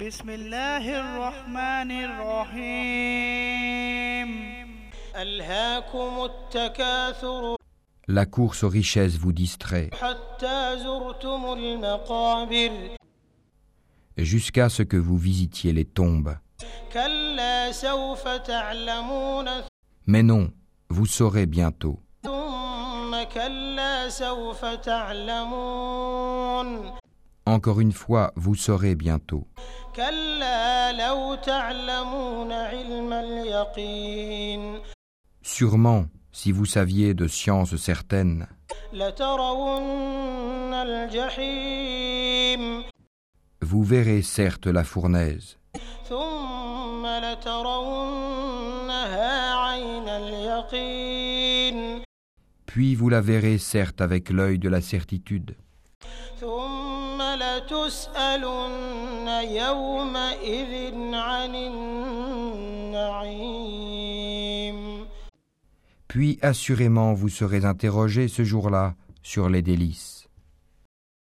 بسم الله الرحمن الرحيم ألهاكم التكاثر La course aux richesses vous distrait, حتى زرتم المقابر jusqu'à ce que vous visitiez les tombes. كلا سوف تعلمون Mais non, vous saurez bientôt. ثم كلا سوف تعلمون Encore une fois, vous saurez bientôt. Sûrement, si vous saviez de sciences certaines, vous verrez certes la fournaise. Puis vous la verrez certes avec l'œil de la certitude. ثم لتسألن يومئذ عن النعيم puis assurément vous serez interrogé ce jour-là sur les délices.